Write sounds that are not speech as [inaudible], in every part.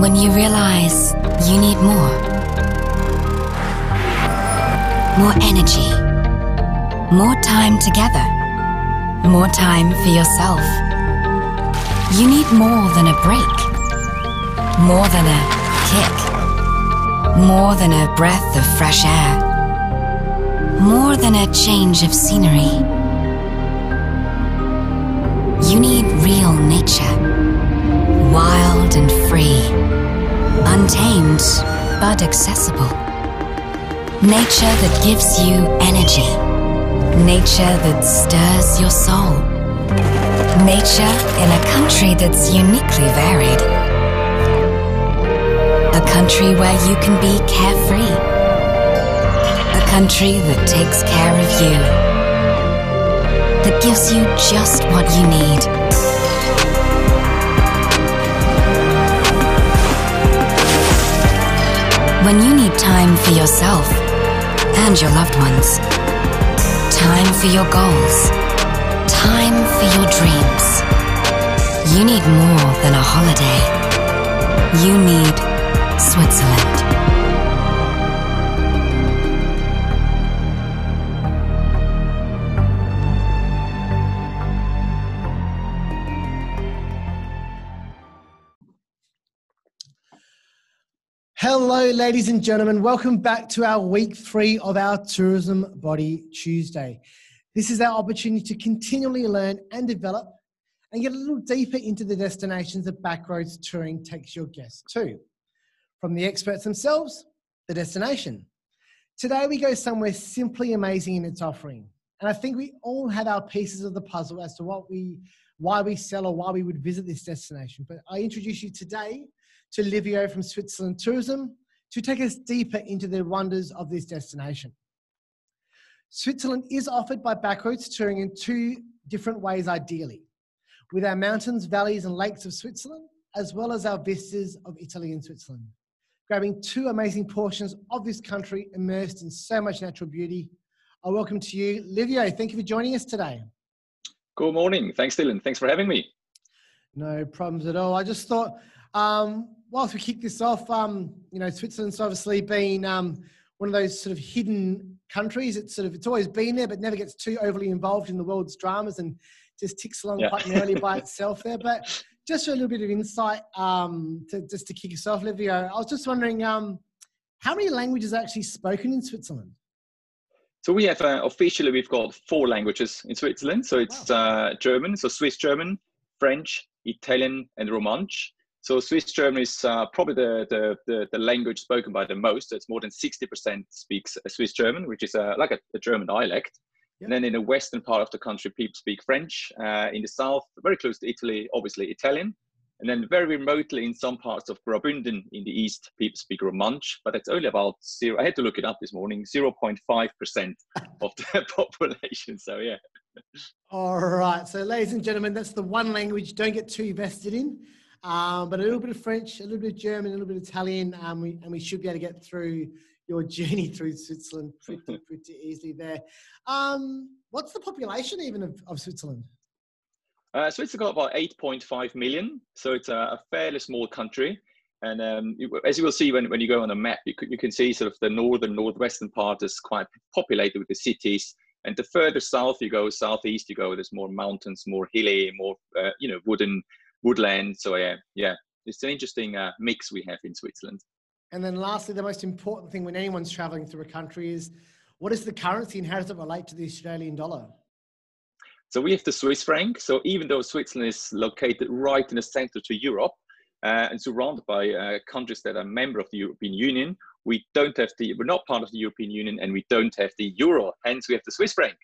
When you realize you need more. More energy. More time together. More time for yourself. You need more than a break. More than a kick. More than a breath of fresh air. More than a change of scenery. You need real nature. Wild and free. Untamed, but accessible. Nature that gives you energy. Nature that stirs your soul. Nature in a country that's uniquely varied. A country where you can be carefree. A country that takes care of you. That gives you just what you need. When you need time for yourself and your loved ones, time for your goals, time for your dreams, you need more than a holiday. You need Switzerland. Ladies and gentlemen. Welcome back to our week three of our Tourism Body Tuesday. This is our opportunity to continually learn and develop and get a little deeper into the destinations that Backroads Touring takes your guests to. From the experts themselves, the destination. Today we go somewhere simply amazing in its offering. And I think we all have our pieces of the puzzle as to what we, why we sell or why we would visit this destination. But I introduce you today to Livio from Switzerland Tourism to take us deeper into the wonders of this destination. Switzerland is offered by Backroads Touring in two different ways, ideally, with our mountains, valleys, and lakes of Switzerland, as well as our vistas of Italy and Switzerland. Grabbing two amazing portions of this country immersed in so much natural beauty. I welcome to you, Livio. Thank you for joining us today. Good morning. Thanks, Dylan. Thanks for having me. No problems at all. I just thought um, whilst we kick this off, um, you know, Switzerland's obviously been um, one of those sort of hidden countries. It's sort of it's always been there, but never gets too overly involved in the world's dramas and just ticks along yeah. quite merrily by [laughs] itself there. But just for a little bit of insight, um, to, just to kick us off, Livio, I was just wondering um, how many languages are actually spoken in Switzerland? So we have uh, officially we've got four languages in Switzerland. So it's wow. uh, German, so Swiss German, French, Italian, and Romansh. So Swiss German is uh, probably the, the, the, the, language spoken by the most. It's more than 60% speaks Swiss German, which is uh, like a, a, German dialect. Yep. And then in the western part of the country, people speak French. Uh, in the south, very close to Italy, obviously Italian. And then very remotely in some parts of Graubünden in the east, people speak Romansh, but it's only about zero. I had to look it up this morning, 0.5% [laughs] of the [laughs] population. So, yeah. All right. So, ladies and gentlemen, that's the one language don't get too vested in. Um, but a little bit of French, a little bit of German, a little bit of Italian, um, we, and we should be able to get through your [laughs] journey through Switzerland pretty, [laughs] pretty easily there. Um, what's the population even of, of Switzerland? Uh, Switzerland got about 8.5 million, so it's a, a fairly small country. And um, as you will see when, when you go on a map, you, you can see sort of the northern, northwestern part is quite populated with the cities. And the further south you go, southeast you go, there's more mountains, more hilly, more, uh, you know, wooden woodland. So yeah, yeah, it's an interesting uh, mix we have in Switzerland. And then lastly, the most important thing when anyone's traveling through a country is what is the currency and how does it relate to the Australian dollar? So we have the Swiss franc. So even though Switzerland is located right in the center to Europe uh, and surrounded by uh, countries that are member of the European Union, we don't have the, we're not part of the European Union and we don't have the euro. Hence we have the Swiss franc.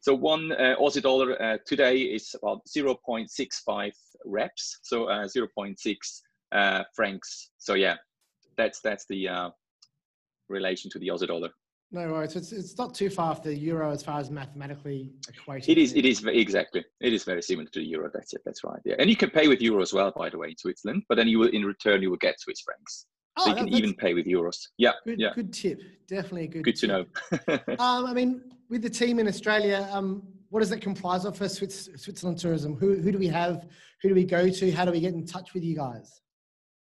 So one uh, Aussie dollar uh, today is about 0.65 reps, so uh, 0.6 uh, francs. So yeah, that's that's the uh, relation to the Aussie dollar. No worries. It's, it's not too far off the euro as far as mathematically equating. It is. It is exactly. It is very similar to the euro. That's it. That's right. Yeah, and you can pay with euro as well, by the way, in Switzerland. But then you will, in return, you will get Swiss francs. Oh, so you can even pay with euros. Yeah. Good, yeah. good tip. Definitely a good. Good tip. to know. [laughs] um, I mean, with the team in Australia, um, what does it comprise of for Switzerland tourism? Who, who do we have? Who do we go to? How do we get in touch with you guys?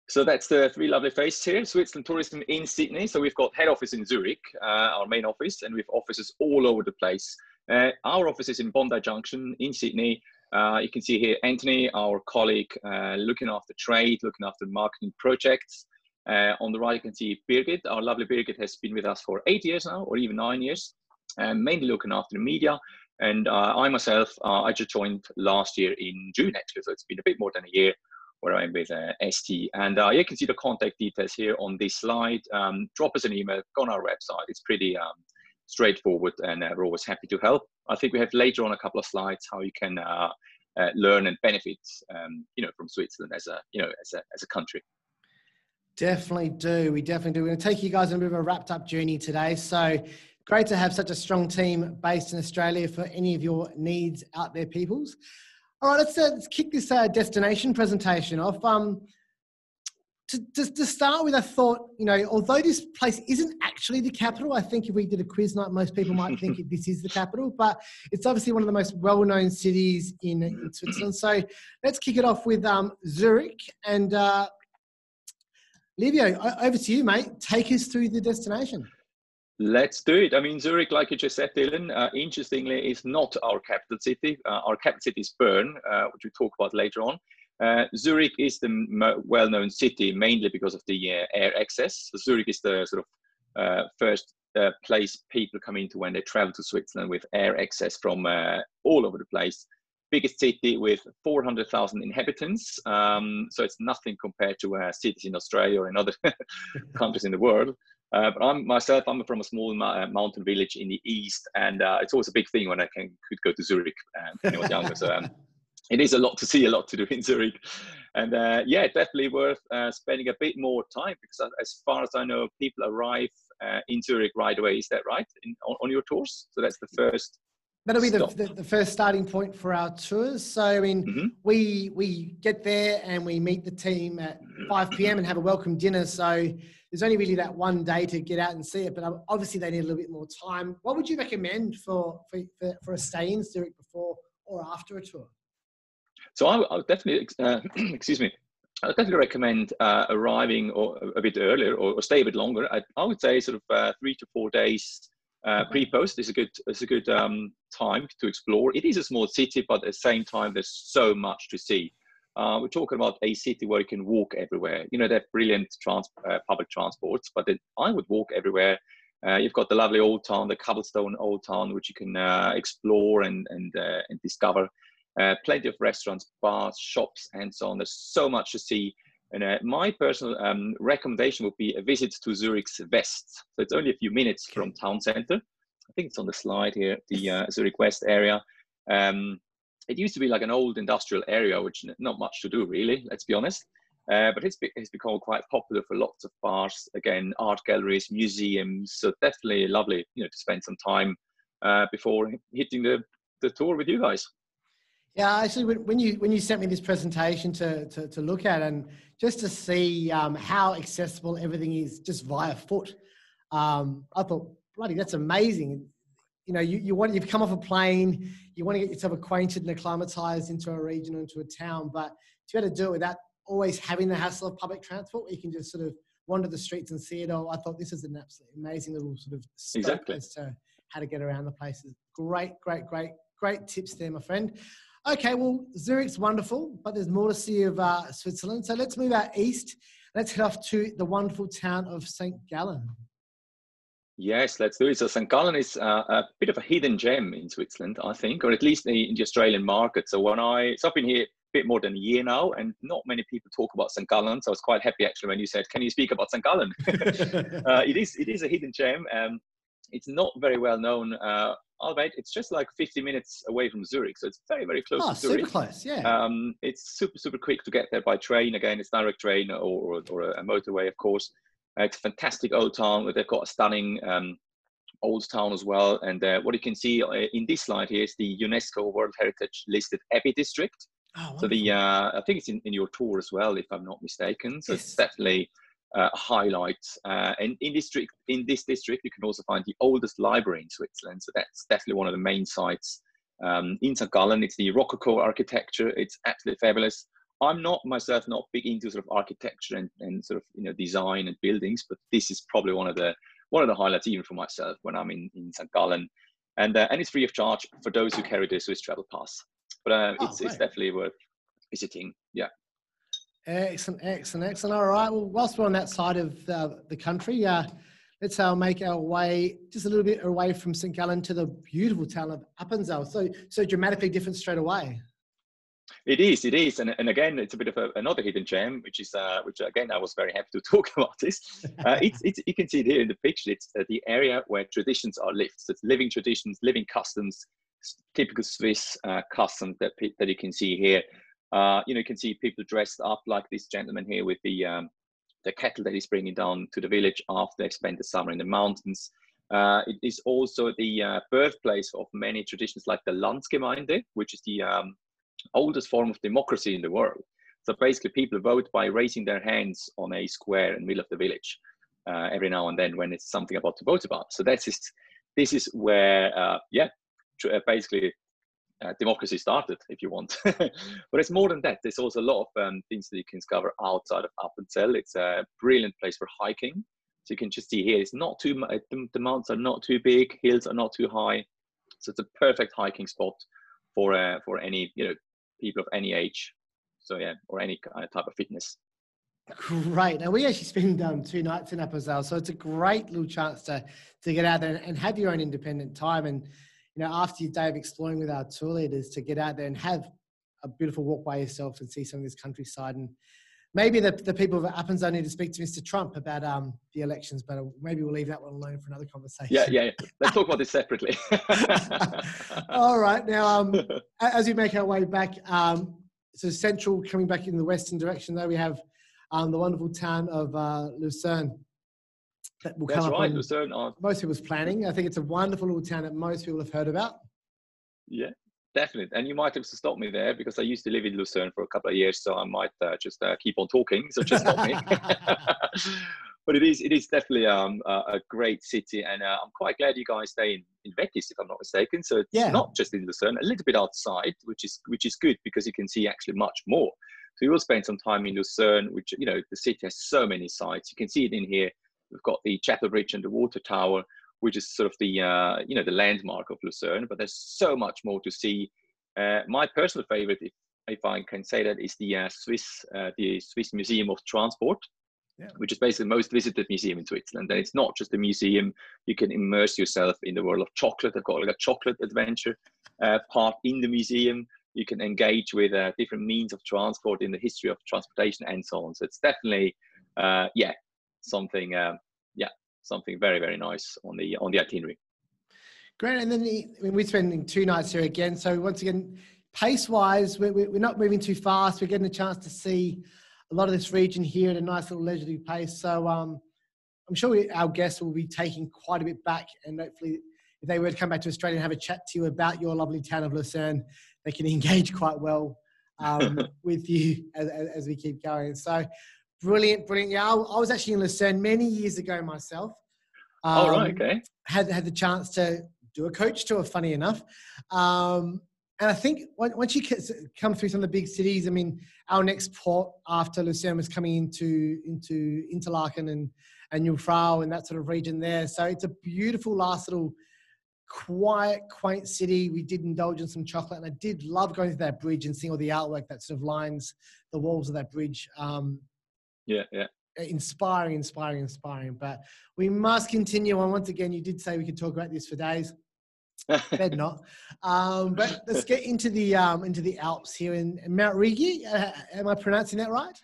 So that's the three lovely faces here. Switzerland Tourism in Sydney. So we've got head office in Zurich, uh, our main office, and we've offices all over the place. Uh, our office is in Bondi Junction in Sydney. Uh, you can see here Anthony, our colleague, uh, looking after trade, looking after marketing projects. Uh, on the right, you can see Birgit. Our lovely Birgit has been with us for eight years now, or even nine years, um, mainly looking after the media. And uh, I myself, uh, I just joined last year in June, actually, so it's been a bit more than a year where I'm with uh, ST. And uh, you can see the contact details here on this slide. Um, drop us an email, go on our website. It's pretty um, straightforward and uh, we're always happy to help. I think we have later on a couple of slides how you can uh, uh, learn and benefit, um, you know, from Switzerland as a, you know, as a, as a country. Definitely do. We definitely do. We're going to take you guys on a bit of a wrapped up journey today. So great to have such a strong team based in Australia for any of your needs out there, peoples. All right, let's, uh, let's kick this uh, destination presentation off. Um, to, to, to, start with, I thought, you know, although this place isn't actually the capital, I think if we did a quiz night, most people might think [laughs] this is the capital, but it's obviously one of the most well known cities in, in, Switzerland. So let's kick it off with um, Zurich. And uh, Livio, over to you, mate. Take us through the destination. Let's do it. I mean, Zurich, like you just said, Dylan, uh, interestingly, is not our capital city. Uh, our capital city is Bern, uh, which we'll talk about later on. Uh, Zurich is the well-known city mainly because of the uh, air access. So Zurich is the sort of uh, first place people come into when they travel to Switzerland with air access from all over the place. Biggest city with 400,000 inhabitants. Um, so it's nothing compared to cities in Australia or in other [laughs] countries in the world. Uh, but I'm myself, I'm from a small ma- uh, mountain village in the east, and uh, it's always a big thing when I can could go to Zurich um, when I was younger. so um, [laughs] it is a lot to see, a lot to do in Zurich, and uh, yeah, definitely worth uh, spending a bit more time because, as far as I know, people arrive uh, in Zurich right away. Is that right in, on, on, your tours? So that's the first. That'll be the, the, the, first starting point for our tours. So I mean, mm-hmm. we we get there and we meet the team at 5 p.m. and have a welcome dinner. So there's only really that one day to get out and see it, but obviously they need a little bit more time. What would you recommend for, for, for a stay in Zurich before or after a tour? So I, I would definitely, uh, [clears throat] excuse me, I would definitely recommend uh, arriving or a bit earlier or, or, stay a bit longer. I, I would say sort of uh, three to four days uh, pre-post is a good is a good um, time to explore. It is a small city, but at the same time, there's so much to see. Uh, we're talking about a city where you can walk everywhere. You know, they have brilliant trans- uh, public transports, but I would walk everywhere. Uh, you've got the lovely old town, the cobblestone old town, which you can uh, explore and and, uh, and discover. Uh, plenty of restaurants, bars, shops, and so on. There's so much to see. And my personal um, recommendation would be a visit to Zurich's West. So it's only a few minutes okay. from town center. I think it's on the slide here, the Zurich West area. Um, it used to be like an old industrial area, which not much to do really, let's be honest. Uh, but it's, it's become quite popular for lots of bars, again, art galleries, museums. So definitely lovely, you know, to spend some time uh, before hitting the, the tour with you guys. Yeah, actually, when you when you sent me this presentation to to, to look at and just to see um, how accessible everything is just via foot, um, I thought, bloody, that's amazing you know, you, you want, you've come off a plane, you want to get yourself acquainted and acclimatized into a region or into a town, but to be able to do it without always having the hassle of public transport, you can just sort of wander the streets and see it all. I thought this is an absolutely amazing little sort of exactly. as to how to get around the places. Great, great, great, great tips there, my friend. Okay, well, Zurich's wonderful, but there's more to see of uh, Switzerland. So let's move out east. Let's head off to the wonderful town of St. Gallen. Yes, let's do it. So St. Gallen is uh, a bit of a hidden gem in Switzerland, I think, or at least in the Australian market. So when I, so I've been here a bit more than a year now, and not many people talk about St. Gallen. So I was quite happy actually when you said, "Can you speak about St. Gallen?" [laughs] uh, it is, it is a hidden gem. Um, it's not very well known. Uh, albeit it's just like 50 minutes away from Zurich, so it's very, very close oh, to Zurich. Super close, yeah. Um, it's super, super quick to get there by train. Again, it's direct train or, or, or a motorway, of course. Uh, it's a fantastic old town. They've got a stunning um, old town as well. And uh, what you can see uh, in this slide here is the UNESCO World Heritage listed Abbey District. Oh, so the uh, I think it's in, in your tour as well, if I'm not mistaken. So yes. it's definitely uh, a highlight. Uh, and in district in this district, you can also find the oldest library in Switzerland. So that's definitely one of the main sites um, in St. Gallen. It's the Rococo architecture. It's absolutely fabulous. I'm not myself not big into sort of architecture and, and sort of you know design and buildings, but this is probably one of the one of the highlights even for myself when I'm in, in St. Gallen. And uh, and it's free of charge for those who carry the Swiss Travel Pass. But uh, oh, it's, right. it's definitely worth visiting. Yeah. Excellent, excellent, excellent. All right. Well, whilst we're on that side of uh, the country, uh, let's uh, make our way just a little bit away from St. Gallen to the beautiful town of Appenzell. So, so dramatically different straight away. It is, it is, and, and again, it's a bit of a, another hidden gem, which is uh, which again I was very happy to [laughs] talk about this. [laughs] Uh, it's, it's you can see it here in the picture. It's uh, the area where traditions are lived. So it's living traditions, living customs, typical Swiss uh, customs that that you can see here. Uh, you know, you can see people dressed up like this gentleman here with the um, the cattle that he's bringing down to the village after they've spent the summer in the mountains. Uh, it is also the uh, birthplace of many traditions like the Landsgemeinde, which is the um, oldest form of democracy in the world. So basically, people vote by raising their hands on a square in the middle of the village uh, every now and then when it's something about to vote about. So that's just, this is where, uh, yeah, uh, basically uh, democracy started, if you want. [laughs] but it's more than that. There's also a lot of um, things that you can discover outside of Appenzell. It's a brilliant place for hiking. So you can just see here, it's not too, the, the mountains are not too big, hills are not too high. So it's a perfect hiking spot for uh, for any you know people of any age. So yeah, or any kind of type of fitness. Great. Now we actually spend um, two nights in Appenzell, so it's a great little chance to to get out there and have your own independent time. And you know, after your day of exploring with our tour leaders, to get out there and have a beautiful walk by yourself and see some of this countryside and maybe the, the people of Appenzell need to speak to Mr. Trump about um, the elections, but maybe we'll leave that one alone for another conversation. Yeah, yeah. Let's talk about this separately. [laughs] [laughs] All right. Now, um, as we make our way back, um, so central coming back in the western direction, though, we have um, the wonderful town of uh, Lucerne. That will That's come right, Lucerne. Oh. Most people's planning. I think it's a wonderful little town that most people have heard about. Yeah, Definitely. And you might have to stop me there because I used to live in Lucerne for a couple of years, so I might uh, just uh, keep on talking. So just stop me. [laughs] [laughs] but it is it is definitely um, a great city, and uh, I'm quite glad you guys stay in, in Weggis, if I'm not mistaken. So it's yeah. not just in Lucerne, a little bit outside, which is which is good because you can see actually much more. So you will spend some time in Lucerne, which you know the city has so many sites. You can see it in here. We've got the Chapel Bridge and the Water Tower which is sort of the uh, you know the landmark of Lucerne. But there's so much more to see. Uh, my personal favorite, if, if I can say that, is the uh, Swiss uh, the Swiss Museum of Transport. Yeah. Which is basically the most visited museum in Switzerland. And it's not just a museum, you can immerse yourself in the world of chocolate. They've got like a chocolate adventure uh, part in the museum. You can engage with uh, different means of transport in the history of transportation and so on. So it's definitely, yeah, something um, yeah something very very nice on the on the itinerary. Great, and then the, I mean, we're spending two nights here again. So once again, pace wise, we're, we're not moving too fast. We're getting a chance to see a lot of this region here at a nice little leisurely pace. So um, I'm sure we, our guests will be taking quite a bit back, and hopefully, if they were to come back to Australia and have a chat to you about your lovely town of Lucerne, they can [laughs] engage quite well um, [laughs] with you as, as, we keep going. So brilliant, brilliant. Yeah, I, I was actually in Lucerne many years ago myself. Um, oh, right, okay. Had, had the chance to do a coach tour, funny enough. Um, and I think once you come through some of the big cities, I mean, our next port after Lucerne was coming into into Interlaken and and Jungfrau and that sort of region there. So it's a beautiful, last little, quiet, quaint city. We did indulge in some chocolate, and I did love going to that bridge and seeing all the artwork that sort of lines the walls of that bridge. Um, yeah, yeah inspiring, inspiring, inspiring. But we must continue on. Once again, you did say we could talk about this for days. [laughs] Better not. Um, but let's get into the um, into the Alps here in, in Mount Rigi. Uh, am I pronouncing that right?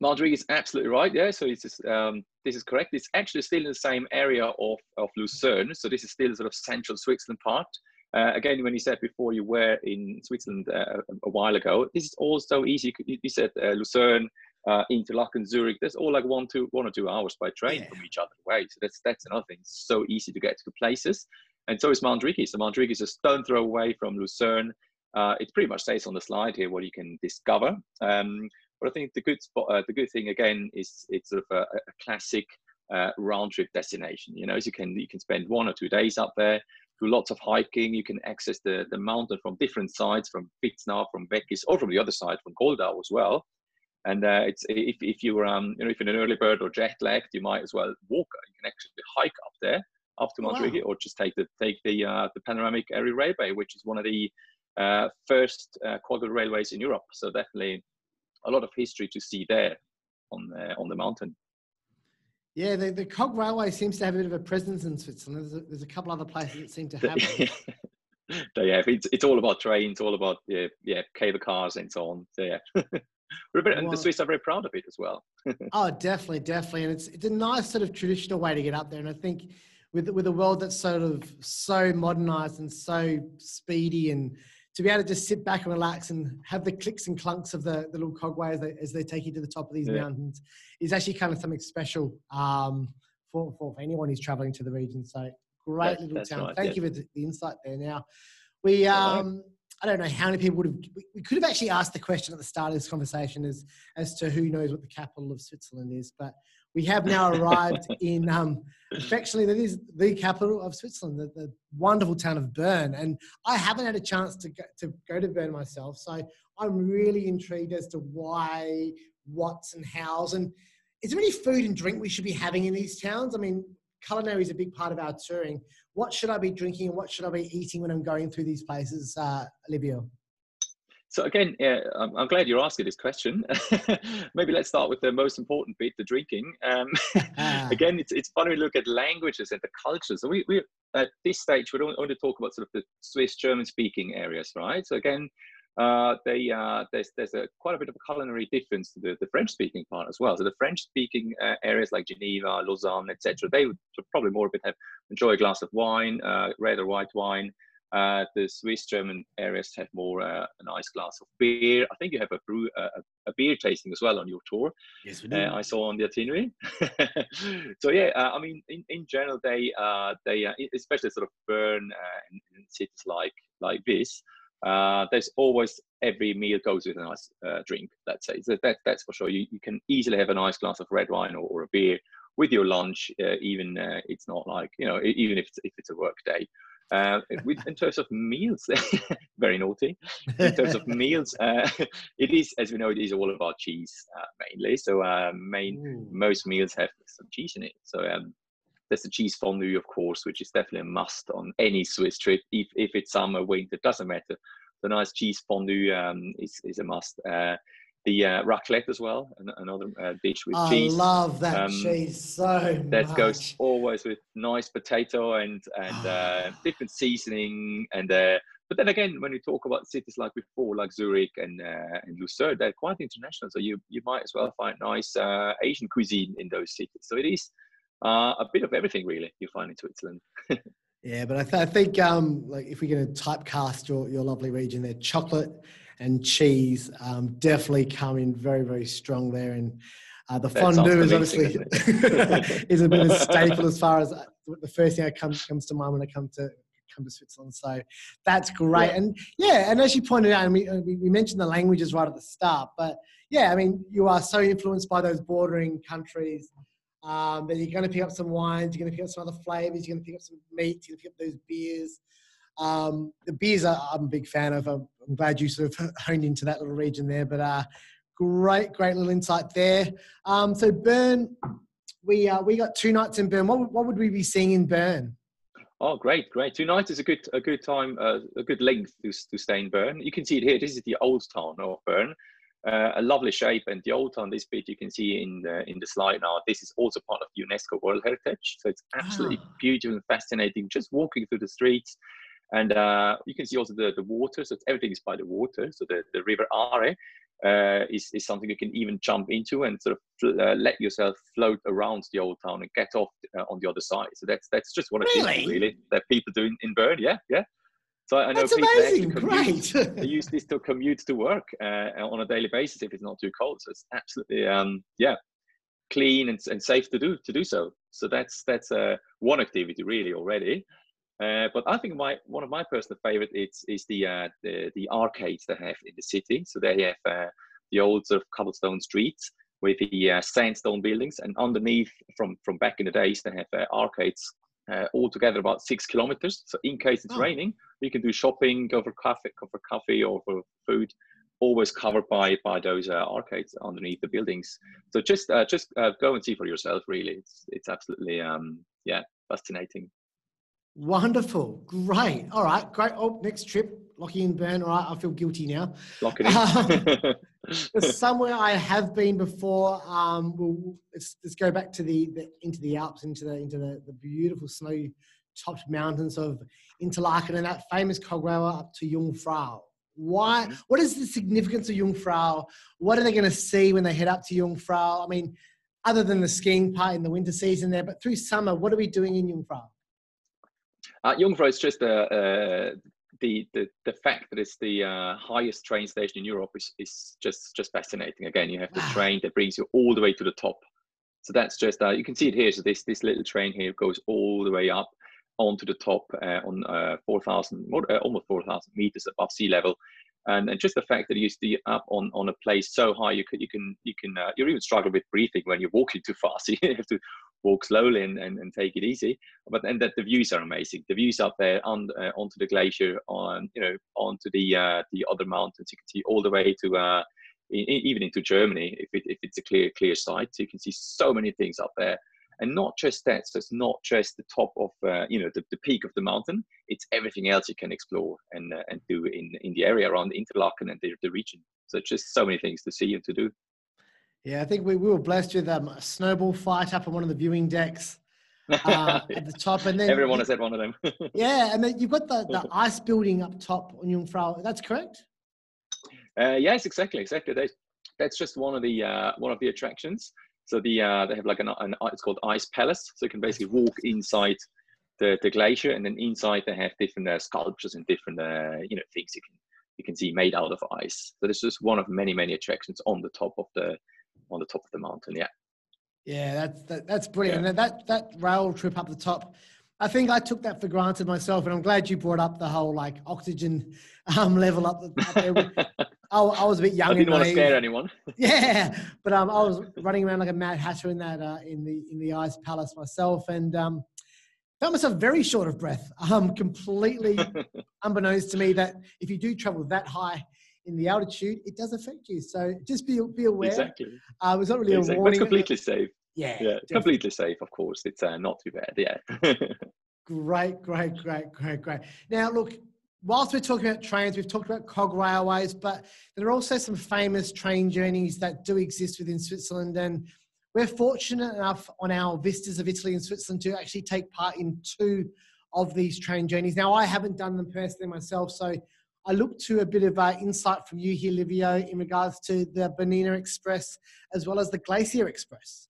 Mount Rigi is absolutely right. Yeah, so it's just, um, this is correct. It's actually still in the same area of, of Lucerne. So this is still sort of central Switzerland part. Uh, again, when you said before you were in Switzerland uh, a while ago, this is also easy. You said uh, Lucerne, uh, Interlaken, Zurich. That's all like one, two, one or two hours by train yeah. from each other away. So that's that's another thing. It's so easy to get to places, and so is Mount Rigi. So Mount Rigi is a stone throw away from Lucerne. Uh, it pretty much stays on the slide here what you can discover. Um, but I think the good spot, uh, the good thing again is it's sort of a, a classic uh, round trip destination. You know, so you can you can spend one or two days up there. do lots of hiking. You can access the, the mountain from different sides, from Vitznau, from Weggis, or from the other side, from Goldau as well. And uh, it's if, if you were um, you know if you're an early bird or jet lagged, you might as well walk. You can actually hike up there up to Mount wow. or just take the take the uh, the panoramic area railway, which is one of the uh, first uh, quadruple railways in Europe. So definitely a lot of history to see there on the, on the mountain. Yeah, the, the cog railway seems to have a bit of a presence in Switzerland. There's a, there's a couple other places that seem to have it. [laughs] yeah, it's, it's all about trains, all about yeah, yeah, cable cars and so on. So yeah. [laughs] We're bit, well, the Swiss are very proud of it as well. [laughs] oh, definitely, definitely, and it's it's a nice sort of traditional way to get up there. And I think with with a world that's sort of so modernized and so speedy and to be able to just sit back and relax and have the clicks and clunks of the, the little cogway as they, as they take you to the top of these yeah. mountains is actually kind of something special um, for, for, anyone who's traveling to the region. So great that's, little town. Right, Thank yeah. you for the, the, insight there. Now, we, um, I don't know how many people would have, we could have actually asked the question at the start of this conversation as, as to who knows what the capital of Switzerland is, but we have now [laughs] arrived in um, affectionately that is the capital of Switzerland, the, the, wonderful town of Bern. And I haven't had a chance to go, to go to Bern myself, so I'm really intrigued as to why, what's, and how's. And is there any food and drink we should be having in these towns? I mean, culinary is a big part of our touring. What should I be drinking and what should I be eating when I'm going through these places, uh, Livio? So again, yeah, I'm, I'm, glad you're asking this question. [laughs] Maybe let's start with the most important bit, the drinking. Um, [laughs] again, it's, it's funny to look at languages and the cultures. So we, we at this stage, we don't only talk about sort of the Swiss German speaking areas, right? So again, uh, they, uh, there's, there's a, quite a bit of a culinary difference to the, the French speaking part as well. So the French speaking uh, areas like Geneva, Lausanne, etc., they would probably more a bit have enjoy a glass of wine, uh, red or white wine. Uh, the Swiss German areas have more uh, a nice glass of beer. I think you have a brew, uh, a beer tasting as well on your tour. Yes, we do. Uh, I saw on the itinerary. [laughs] so yeah, uh, I mean, in, in general, they uh, they especially sort of Bern in, cities like like this. There's always every meal goes with a nice drink. Let's say so that that's for sure. You, you can easily have a nice glass of red wine or, or a beer with your lunch. even it's not like you know even if it's, if it's a work day. Uh, with, in terms of meals, [laughs] very naughty. In terms of [laughs] meals, uh, [laughs] it is, as we know, it is all about cheese uh, mainly. So uh, main most meals have some cheese in it. So um, there's the cheese fondue, of course, which is definitely a must on any Swiss trip. If if it's summer, winter, doesn't matter. The nice cheese fondue um, is is a must. Uh, the uh, raclette as well, another uh, dish with I cheese. I love that um, cheese so That much. goes always with nice potato and and uh, different seasoning. And uh, but then again, when you talk about cities like before, like Zurich and uh, and Lucerne, they're quite international. So you you might as well find nice uh, Asian cuisine in those cities. So it is a bit of everything really you find in Switzerland. [laughs] yeah, but I, th- I think um, like if we're going to typecast your your lovely region there, chocolate and cheese um, definitely come in very, very strong there. And uh, the fondue is obviously [laughs] is a bit of a [laughs] staple as far as uh, the first thing that comes comes to mind when I come to come to Switzerland. So that's great. Yeah. And yeah, and as you pointed out, uh, we, we mentioned the languages right at the start, but yeah, I mean, you are so influenced by those bordering countries. Um, that you're going to pick up some wines, you're going to pick up some other flavors, you're going to pick up some meats, you're going to pick up those beers. Um, the beers are, I'm a big fan of. I'm, I'm, glad you sort of honed into that little region there. But uh, great, great little insight there. Um, so Bern, we uh, we got two nights in Bern. What, what would we be seeing in Bern? Oh, great, great. Two nights is a good a good time, uh, a good length to, to stay in Bern. You can see it here. This is the old town of Bern. Uh, a lovely shape and the old town this bit you can see in the in the slide now this is also part of unesco world heritage so it's absolutely ah. beautiful and fascinating just walking through the streets and uh, you can see also the, the water, so everything is by the water. So the, the river Aare uh, is, is something you can even jump into and sort of uh, let yourself float around the old town and get off uh, on the other side. So that's that's just what really? I think really that people do in, in Bern. Yeah, yeah. So I know that's people amazing. Commute, Great. they [laughs] use this to commute to work uh, on a daily basis if it's not too cold. So it's absolutely um, yeah clean and, and safe to do to do so. So that's that's uh, one activity really already. Uh, but I think my one of my personal favorite is is the uh, the the arcades they have in the city. So they have uh, the old sort of cobblestone streets with the uh, sandstone buildings, and underneath from from back in the days they have uh, arcades uh, altogether about six kilometers. So in case it's oh. raining, you can do shopping, go for coffee, go for coffee or for food, always covered by by those uh, arcades underneath the buildings. So just uh, just uh, go and see for yourself. Really, it's it's absolutely um, yeah fascinating. Wonderful, great. All right, great. Oh, next trip, Lockie and Bern. All right, I feel guilty now. Lock it in. Um, [laughs] [laughs] somewhere I have been before. Um, we'll, let's, let's go back to the, the into the Alps, into the into the, the beautiful snow-topped mountains of Interlaken and that famous cog railway up to Jungfrau. Why? Mm-hmm. What is the significance of Jungfrau? What are they going to see when they head up to Jungfrau? I mean, other than the skiing part in the winter season there, but through summer, what are we doing in Jungfrau? Uh, Jungfrau is just a, uh, the, the the fact that it's the uh, highest train station in Europe is, is just just fascinating. Again, you have the train that brings you all the way to the top. So that's just uh, you can see it here. So this this little train here goes all the way up onto the top uh, on uh, 4,000, uh, almost 4,000 meters above sea level. And, and just the fact that you stay up on, on a place so high, you can you can you can uh, you even struggle with breathing when you're walking too fast. [laughs] you have to walk slowly and, and, and take it easy. But and that the views are amazing. The views up there on uh, onto the glacier, on you know onto the uh, the other mountains. You can see all the way to uh, even into Germany if it, if it's a clear clear sight. So you can see so many things up there and not just that so it's not just the top of uh, you know the, the peak of the mountain it's everything else you can explore and uh, and do in in the area around interlaken and the, the region so just so many things to see and to do yeah i think we, we were blessed with um, a snowball fight up on one of the viewing decks uh, [laughs] at the top and then everyone has had one of them. [laughs] Yeah and then you've got the, the [laughs] ice building up top on jungfrau that's correct? Uh, yes exactly exactly. That's, that's just one of the uh, one of the attractions. So the uh, they have like an, an it's called ice palace. So you can basically walk inside the, the glacier, and then inside they have different uh, sculptures and different uh, you know things you can you can see made out of ice. So this is one of many many attractions on the top of the on the top of the mountain. Yeah. Yeah, that's that, that's brilliant. Yeah. And that that rail trip up the top, I think I took that for granted myself, and I'm glad you brought up the whole like oxygen um, level up, up there. [laughs] I, I, was a bit young. I didn't want to scare anyone. [laughs] yeah, but um, I was [laughs] running around like a mad hatter in that uh, in the in the ice palace myself, and um, found myself very short of breath. Um, completely unbeknownst to me that if you do travel that high in the altitude, it does affect you. So just be be aware. Exactly. Uh, it was not really exactly. a warning. But it's completely safe. Yeah. Yeah. Completely safe. Of course, it's uh, not too bad. Yeah. [laughs] great, great, great, great, great. Now look whilst we're talking about trains, we've talked about cog railways, but there are also some famous train journeys that do exist within Switzerland. And we're fortunate enough on our Vistas of Italy and Switzerland to actually take part in two of these train journeys. Now, I haven't done them personally myself, so I look to a bit of uh, insight from you here, Livio, in regards to the Bernina Express as well as the Glacier Express.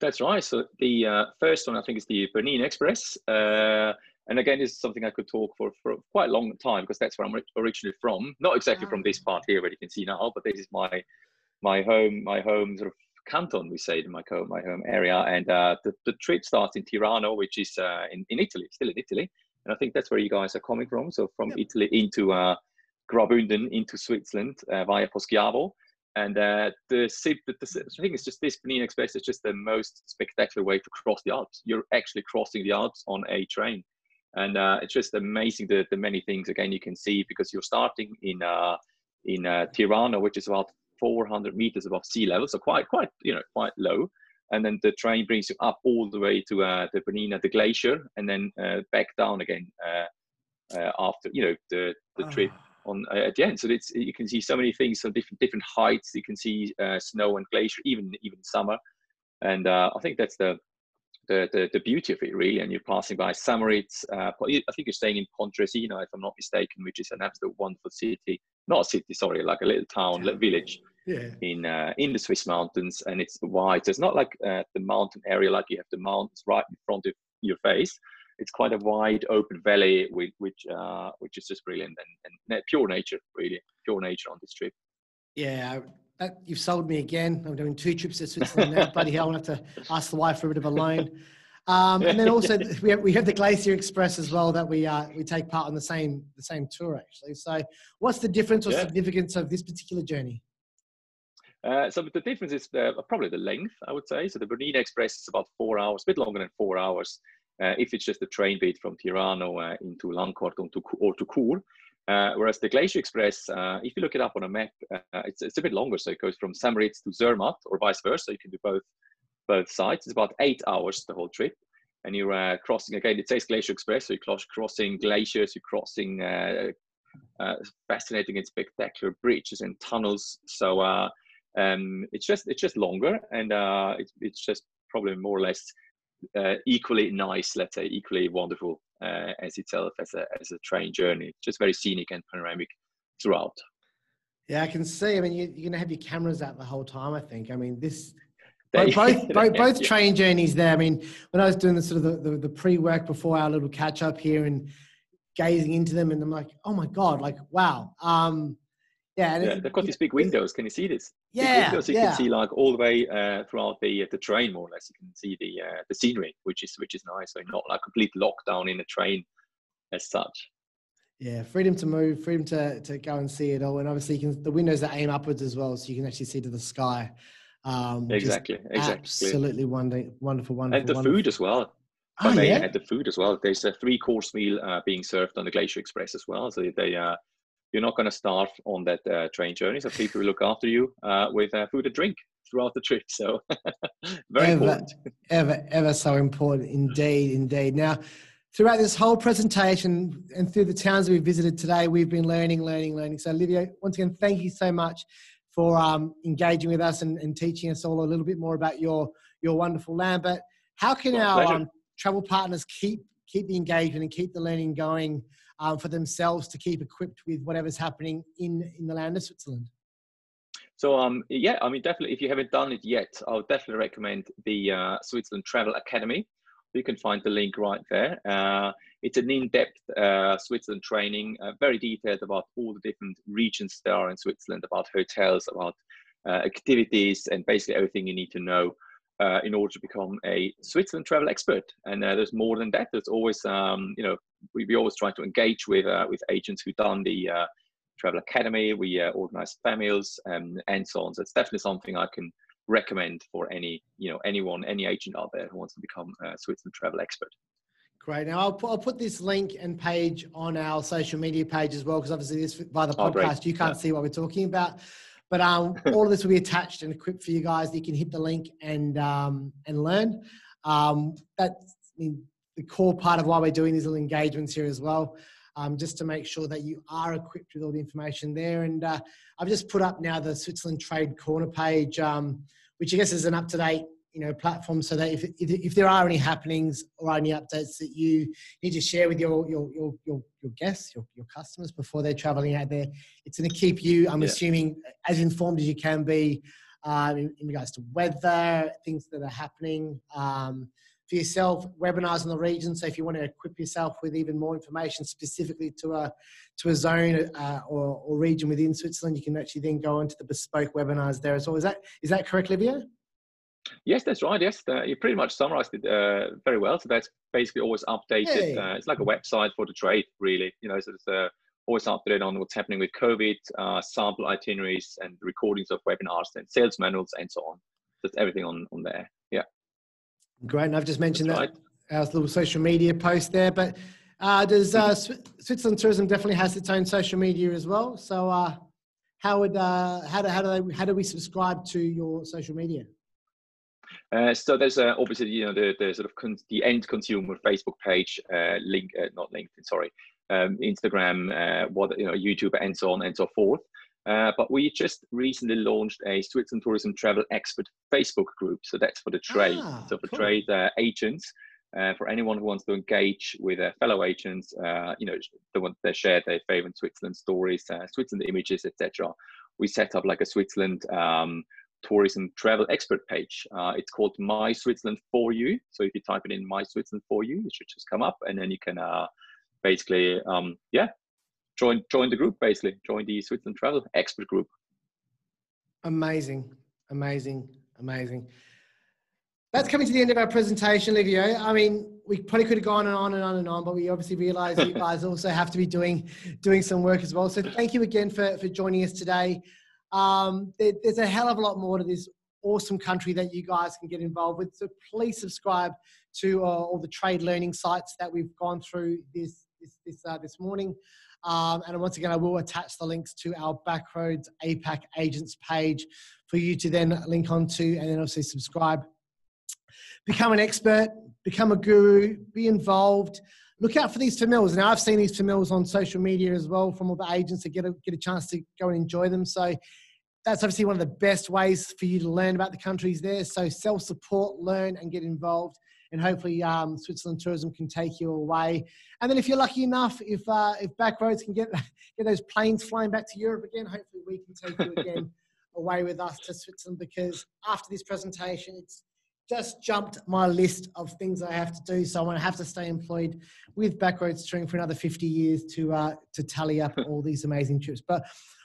That's right. So the uh, first one, I think, is the Bernina Express. Uh, and again, this is something I could talk for for quite a long time because that's where I'm originally from. Not exactly from this part here, where you can see now, but this is my my home, my home sort of canton, we say in my home, my home area. And uh, the, the trip starts in Tirano, which is uh, in, in Italy, still in Italy. And I think that's where you guys are coming from. So from yep. Italy into uh, Graubünden into Switzerland uh, via Poschiavo. And uh, the, the, the, thing is just this Bernina Express is just the most spectacular way to cross the Alps. You're actually crossing the Alps on a train and uh, it's just amazing the, the many things again you can see because you're starting in uh, in uh, Tirano, which is about 400 meters above sea level, so quite quite you know quite low. And then the train brings you up all the way to uh, the Bernina, the glacier, and then uh, back down again uh, uh, after you know the the trip ah. on at the end. So it's you can see so many things, so different different heights. You can see snow and glacier, even even summer. And I think that's the the, the, the, beauty of it really and you're passing by uh, I think you're staying in Pontresina if I'm not mistaken which is an absolute wonderful city not a city sorry like a little town little village yeah. in uh, in the Swiss mountains and it's wide so it's not like uh, the mountain area like you have the mountains right in front of your face it's quite a wide open valley which which, uh, which is just brilliant and, and pure nature really pure nature on this trip yeah that, you've sold me again. I'm doing two trips to Switzerland now. Bloody hell, I'll have to ask the wife for a bit of a loan. Um, and then [laughs] also we have, we have the Glacier Express as well that we uh, we take part on the same the same tour actually. So what's the difference or yeah. significance of this particular journey? Uh, so the difference is uh, probably the length, I would say. So the Bernina Express is about four hours, a bit longer than four hours, uh, if it's just a train bit from Tirano uh, into Landquart or to, or to Chur. Uh, whereas the Glacier Express, uh, if you look it up on a map, it's, it's a bit longer. So it goes from St. Moritz to Zermatt or vice versa. You can do both both sides. It's about eight hours the whole trip. And you're crossing, again, it says Glacier Express. So you're crossing glaciers, you're crossing fascinating and spectacular bridges and tunnels. So um, it's just it's just longer and it's, it's just probably more or less uh, equally nice, let's say, equally wonderful uh, as itself as a as a train journey. Just very scenic and panoramic throughout. Yeah, I can see. I mean, you, are going to have your cameras out the whole time. I think. I mean, this [laughs] both both, [laughs] both, both train journeys there. I mean, when I was doing the sort of the, the, the pre work before our little catch up here and gazing into them, and I'm like, oh my god, like wow. Um, yeah, yeah they've got these big windows. Can you see this? Yeah, windows you yeah. can see like all the way uh, throughout the uh, the train, more or less. You can see the uh, the scenery, which is which is nice. So not like complete lockdown in a train as such. Yeah, freedom to move, freedom to, to go and see it all, and obviously you can the windows that aim upwards as well, so you can actually see to the sky. Um, exactly, exactly. Absolutely wonderful, wonderful, wonderful. And the wonderful. food as well. Oh, they yeah? had the food as well. There's a three course meal uh, being served on the Glacier Express as well. So they uh, you're not going to starve on that uh, train journey. So people will look after you uh, with uh, food and drink throughout the trip. So [laughs] very ever, important. Ever, ever so important indeed, indeed. Now, throughout this whole presentation and through the towns we visited today, we've been learning, learning, learning. So, Livio, once again, thank you so much for um, engaging with us and, and, teaching us all a little bit more about your your wonderful land. But how can My our um, travel partners keep keep the engagement and keep the learning going um, for themselves to keep equipped with whatever's happening in in the land of Switzerland? So um, yeah, I mean, definitely, if you haven't done it yet, I would definitely recommend the uh, Switzerland Travel Academy. You can find the link right there. Uh, it's an in-depth uh, Switzerland training, uh, very detailed about all the different regions there are in Switzerland, about hotels, about uh, activities, and basically everything you need to know uh, in order to become a Switzerland travel expert. And uh, there's more than that. There's always, um, you know, we, we always try to engage with uh, with agents who've done the uh, travel academy. We uh, organize famils um, and so on. So it's definitely something I can recommend for any, you know, anyone, any agent out there who wants to become a Switzerland travel expert. Great. Now I'll put, I'll put this link and page on our social media page as well, because obviously this by the Oh, podcast you can't Yeah. see what we're talking about. But um, [laughs] all of this will be attached and equipped for you guys. You can hit the link and um, and learn. Um, that's I mean, the core part of why we're doing these little engagements here as well, um, just to make sure that you are equipped with all the information there. And uh, I've just put up now the Switzerland Trade Corner page, um, which I guess is an up to date you know platform so that if, if, if there are any happenings or any updates that you need to share with your your your your, your guests your, your customers before they're traveling out there it's going to keep you i'm Yeah. assuming as informed as you can be um, in, in regards to weather things that are happening um, for yourself webinars in the region. So if you want to equip yourself with even more information specifically to a to a zone uh, or, or region within switzerland you can actually then go into the bespoke webinars there as well. Is that is that correct Livio Yes, that's right. Yes, uh, you pretty much summarized it uh, very well. So that's basically always updated. Hey. Uh, it's like a website for the trade, really. You know, so it's uh, always updated on what's happening with COVID, uh, sample itineraries, and recordings of webinars and sales manuals and so on. Just everything on on there. Yeah, Great, and I've just mentioned that's that right. our little social media post there. But uh, does uh, Switzerland Tourism definitely has its own social media as well? So uh, how would uh, how do how do they, how do we subscribe to your social media? Uh, so there's uh, obviously you know the, the sort of the end consumer Facebook page, uh, link uh, not LinkedIn, sorry, um, Instagram, uh, what you know YouTube and so on and so forth. Uh, but we just recently launched a Switzerland Tourism Travel Expert Facebook group. So that's for the trade. Ah, so for cool. trade uh, agents, uh, for anyone who wants to engage with uh, fellow agents, uh, you know, the one that share their favorite Switzerland stories, uh, Switzerland images, etc. We set up like a Switzerland um, tourism travel expert page. Uh, it's called My Switzerland for You. So if you type it in My Switzerland for You, it should just come up, and then you can uh, basically, um, yeah, join join the group. Basically, join the Switzerland travel expert group. Amazing, amazing, amazing. That's coming to the end of our presentation, Livio. I mean, we probably could have gone and on and on and on, but we obviously realize you [laughs] guys also have to be doing doing some work as well. So thank you again for, for joining us today. Um, there, there's a hell of a lot more to this awesome country that you guys can get involved with. So please subscribe to uh, all the trade learning sites that we've gone through this this this, uh, this morning. Um, and once again, I will attach the links to our Backroads APAC agents page for you to then link onto and then also subscribe. Become an expert, become a guru, be involved. Look out for these familiars. Now, I've seen these familiars on social media as well from all the agents that get a, get a chance to go and enjoy them. So that's obviously one of the best ways for you to learn about the countries there. So self support, learn, and get involved and hopefully um, Switzerland Tourism can take you away. And then if you're lucky enough, if uh, if Backroads can get [laughs] get those planes flying back to Europe again, hopefully we can take you again [laughs] away with us to Switzerland because after this presentation, it's just jumped my list of things I have to do. So I'm going to have to stay employed with Backroads Touring for another 50 years to uh, to tally up [laughs] all these amazing trips. But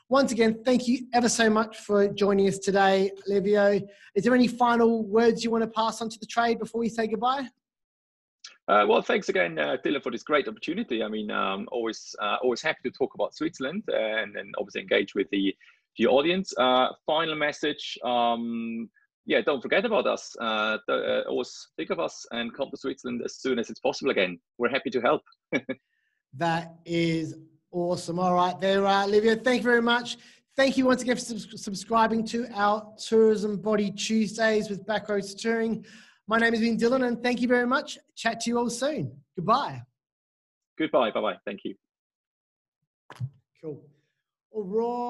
once again, thank you ever so much for joining us today, Livio. Is there any final words you want to pass on to the trade before we say goodbye? Uh, well, thanks again, uh, Dylan, for this great opportunity. I mean, um, always, uh, always happy to talk about Switzerland and, and obviously engage with the, the audience. Uh, final message: um, yeah, don't forget about us. Uh, uh, always think of us and come to Switzerland as soon as it's possible again. We're happy to help. [laughs] that is Awesome. All right, there, uh, Livio. Thank you very much. Thank you once again for subscribing to our Tourism Body Tuesdays with Backroads Touring. My name has been Dylan, and thank you very much. Chat to you all soon. Goodbye. Goodbye. Bye bye. Thank you. Cool. All right.